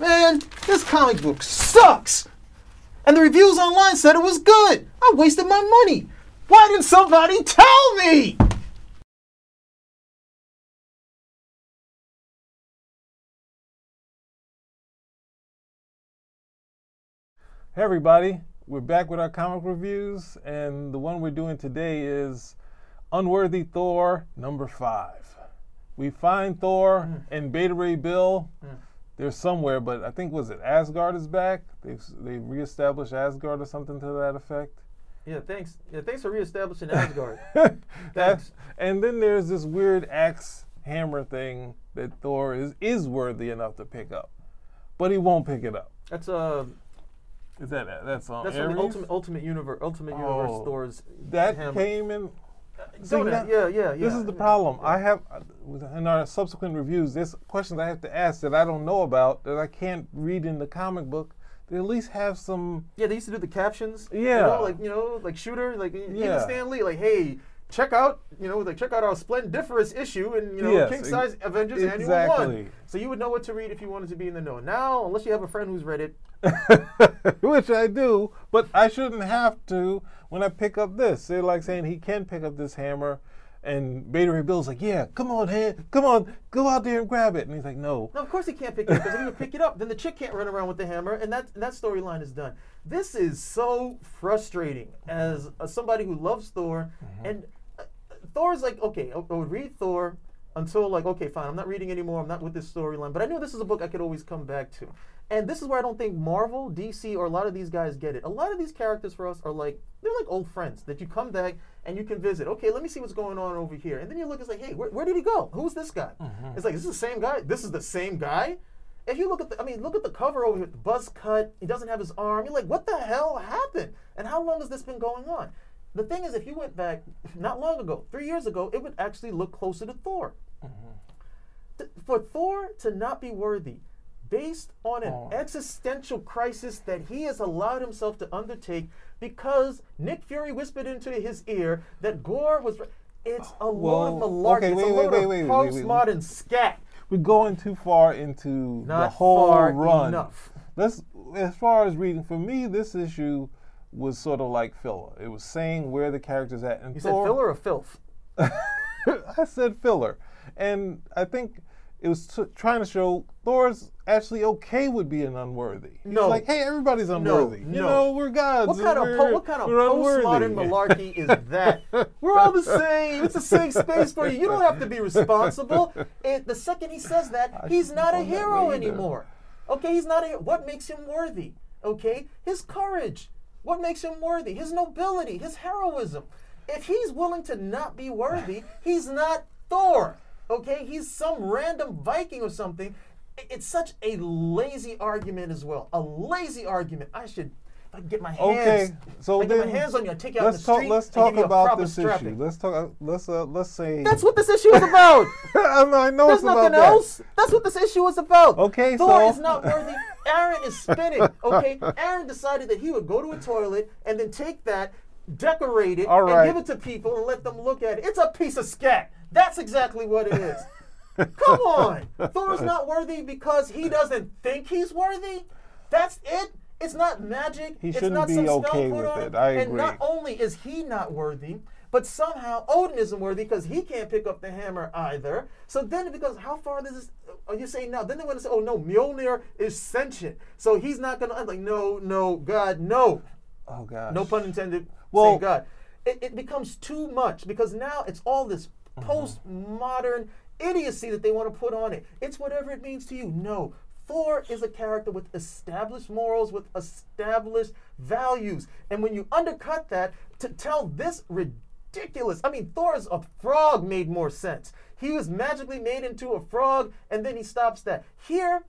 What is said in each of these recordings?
Man, this comic book sucks. And the reviews online said it was good. I wasted my money. Why didn't somebody tell me? Hey everybody, we're back with our comic reviews, and the one we're doing today is Unworthy Thor number five. We find Thor hmm. and Beta Ray Bill. They're somewhere, but I think was it Asgard is back. They've they reestablished Asgard or something to that effect. Yeah, thanks. Yeah, thanks for reestablishing Asgard. That's, and then there's this weird axe hammer thing that Thor is is worthy enough to pick up, but he won't pick it up. That's uh, Is that that's on that's Ares? the Ultimate Ultimate Universe Ultimate Universe Oh, stores. that hammer. came in. See, now- yeah, yeah, yeah. This is the yeah. problem. I have in our subsequent reviews. There's questions I have to ask that I don't know about that I can't read in the comic book. They at least have some. Yeah, they used to do the captions. You Yeah. know, like you know, like shooter, like even Yeah. Stan Lee, like, hey, check out, you know, like check out our splendiferous issue and you know, Yes, king size Avengers Annual. One. So you would know what to read if you wanted to be in the know. Now, unless you have a friend who's read it, which I do, but I shouldn't have to when I pick up this. They're like saying he can pick up this hammer, and Beta Ray Bill's like, "Yeah, come on, hand, come on, go out there and grab it." And he's like, "No." no, of course he can't pick it up because if he would pick it up, then the chick can't run around with the hammer, and that and that storyline is done. This is so frustrating as uh, somebody who loves Thor, Mm-hmm. and uh, Thor's like, okay, I, I would read Thor until like, okay, fine, I'm not reading anymore. I'm not with this storyline, but I knew this is a book I could always come back to. And this is where I don't think Marvel, DC, or a lot of these guys get it. A lot of these characters for us are like they're like old friends that you come back and you can visit. Okay, let me see what's going on over here, and then you look, it's like, hey, where, where did he go? Who's this guy? Mm-hmm. It's like, is this the same guy? This is the same guy. If you look at the, I mean, look at the cover over here, the buzz cut. He doesn't have his arm. You're like, what the hell happened? And how long has this been going on? The thing is, if you went back not long ago, three years ago, it would actually look closer to Thor. Mm-hmm. Th- For Thor to not be worthy, based on an Oh. existential crisis that he has allowed himself to undertake because Nick Fury whispered into his ear that Gore was. It's a load of malarkey. okay, it's a wait, load wait, of wait, wait, wait. postmodern scat. We're going too far into the whole far run. enough. Let's, as far as reading, for me, this issue was sort of like filler. It was saying where the characters at. And You said filler or filth? I said filler, and I think it was t- trying to show Thor's actually okay with being unworthy. He's No. like, hey, everybody's unworthy. You no. know, we're gods. What kind of po- what kind of postmodern malarkey is that? We're all the same. It's a safe space for you. You don't have to be responsible. It, the second he says that, he's not a hero anymore. Okay, he's not a. What makes him worthy? Okay, his courage. What makes him worthy? His nobility, his heroism. If he's willing to not be worthy, he's not Thor. Okay, he's some random Viking or something. It's such a lazy argument as well. A lazy argument. I should. If I get my hands. Okay, so if I get then my hands on you, I take you out let's the talk. street. Let's and talk give you a about this strapping. issue. Let's talk. uh, Let's uh, let's say. That's what this issue is about. I know. I know There's it's about nothing that. else. That's what this issue is about. Okay, Thor so- is not worthy. Aaron is spinning. Okay, Aaron decided that he would go to a toilet and then take that, decorate it, All right. and give it to people and let them look at it. It's a piece of scat. That's exactly what it is. Come on, Thor's not worthy because he doesn't think he's worthy. That's it. It's not magic. He it's shouldn't not be some spell okay with on it. I And agree. not only is he not worthy, but somehow Odin isn't worthy because he can't pick up the hammer either. So then it becomes how far does this? Are you saying now? Then they want to say, oh no, Mjolnir is sentient, so he's not gonna. I'm like, no, no, God, no, Oh God. no pun intended. Well- God. It, it becomes too much because now it's all this mm-hmm. postmodern idiocy that they want to put on it. It's whatever it means to you. No. Thor is a character with established morals, with established values. And when you undercut that to tell this ridiculous, I mean, Thor as a frog made more sense. He was magically made into a frog, and then he stops that. Here,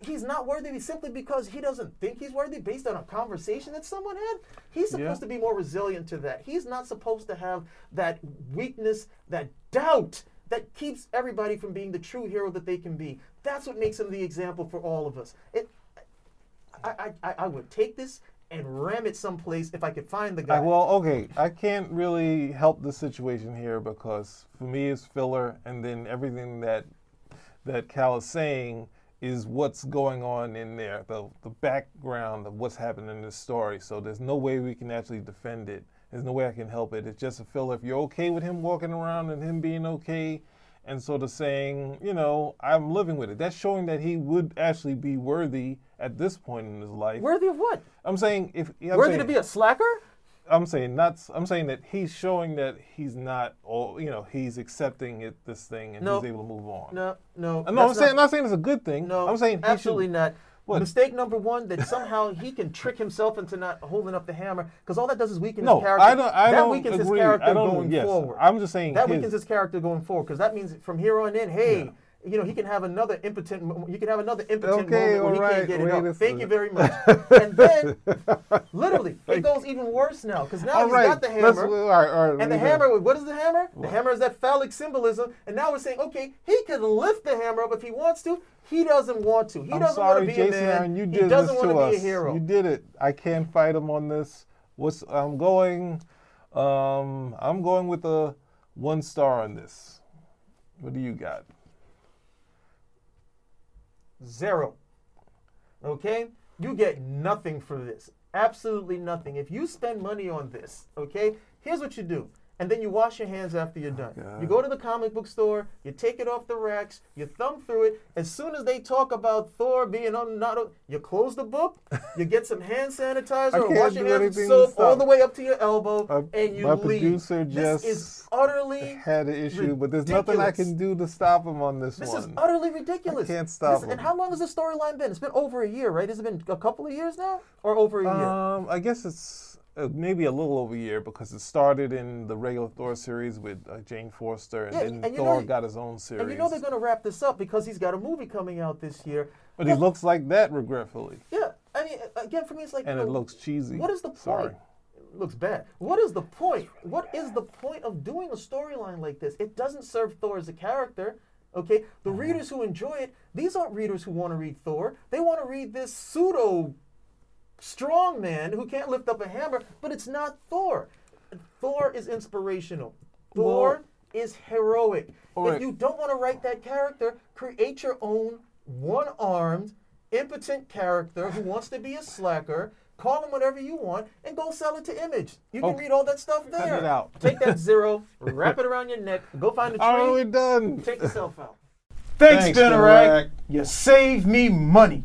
he's not worthy simply because he doesn't think he's worthy based on a conversation that someone had. He's supposed Yeah. to be more resilient to that. He's not supposed to have that weakness, that doubt that keeps everybody from being the true hero that they can be. That's what makes him the example for all of us. It, I, I, I- would take this and ram it someplace if I could find the uh, guy. I, well, okay, I can't really help the situation here because for me it's filler, and then everything that that Cal is saying is what's going on in there, the the background of what's happening in this story. So there's no way we can actually defend it. There's no way I can help it. It's just a feel if you're okay with him walking around and him being okay and sort of saying, you know, I'm living with it. That's showing that he would actually be worthy at this point in his life. Worthy of what? I'm saying if I'm Worthy saying, to be a slacker? I'm saying not. I'm saying that he's showing that he's not. All you know, he's accepting it, this thing, and No. he's able to move on. No, no. No, I'm that's saying. I'm not- not saying it's a good thing. No, I'm saying he should- absolutely not. What? Mistake number one that somehow he can trick himself into not holding up the hammer because all that does is weaken No, his character. I don't. I that don't weakens agree. his character I don't. going yes, forward. I'm just saying that his, weakens his character going forward because that means from here on in, hey, you know, he can have another impotent. You can have another impotent Okay, moment where he right, can't get it up. Thank you very much. and then, literally, it goes even worse now because now All he's right. got the hammer. all right, all right, And the hammer, what is the hammer? The hammer is that phallic symbolism. And now we're saying, okay, he can lift the hammer up if he wants to. He doesn't want to. He I'm doesn't sorry, want to be Jason a man. Aaron. You he doesn't this want to to us. be a hero. You did it. I can't fight him on this. What's I'm going? Um, I'm going with a one star on this. What do you got? Zero. Okay? You get nothing for this. Absolutely nothing. If you spend money on this, okay, here's what you do. And then you wash your hands after you're done. God. You go to the comic book store, you take it off the racks, you thumb through it. As soon as they talk about Thor being on, not, you close the book, you get some hand sanitizer or wash your hands with soap all the way up to your elbow, Uh, and you my leave. producer this is just utterly Had an issue, but there's nothing I can do to stop him on this, This one. This is utterly ridiculous. I can't stop This- And how long has this storyline been? It's been over a year, right? Has it been a couple of years now, or over a year? Um, I guess it's uh, maybe a little over a year because it started in the regular Thor series with uh, Jane Foster, and Yeah, then and Thor know- got his own series. and you know they're going to wrap this up because he's got a movie coming out this year. but he looks like that, regretfully, Yeah, I mean, again, for me, it's like, and you it looks cheesy. what is the point? Sorry. Looks bad. What is the point? What is the point of doing a storyline like this? It doesn't serve Thor as a character. Okay, the Uh-huh. readers who enjoy it, these aren't readers who want to read Thor. They want to read this pseudo strong man who can't lift up a hammer, but it's not Thor. Thor is inspirational. Thor Well- is heroic. All If you don't want to write that character, create your own one-armed, impotent character who wants to be a slacker. Call them whatever you want and go sell it to Image. You can Okay. read all that stuff Cut there. it out. Take that zero, wrap it around your neck, go find a tree, All right, we're done. take yourself out. Thanks, Spinner Rack. You save me money.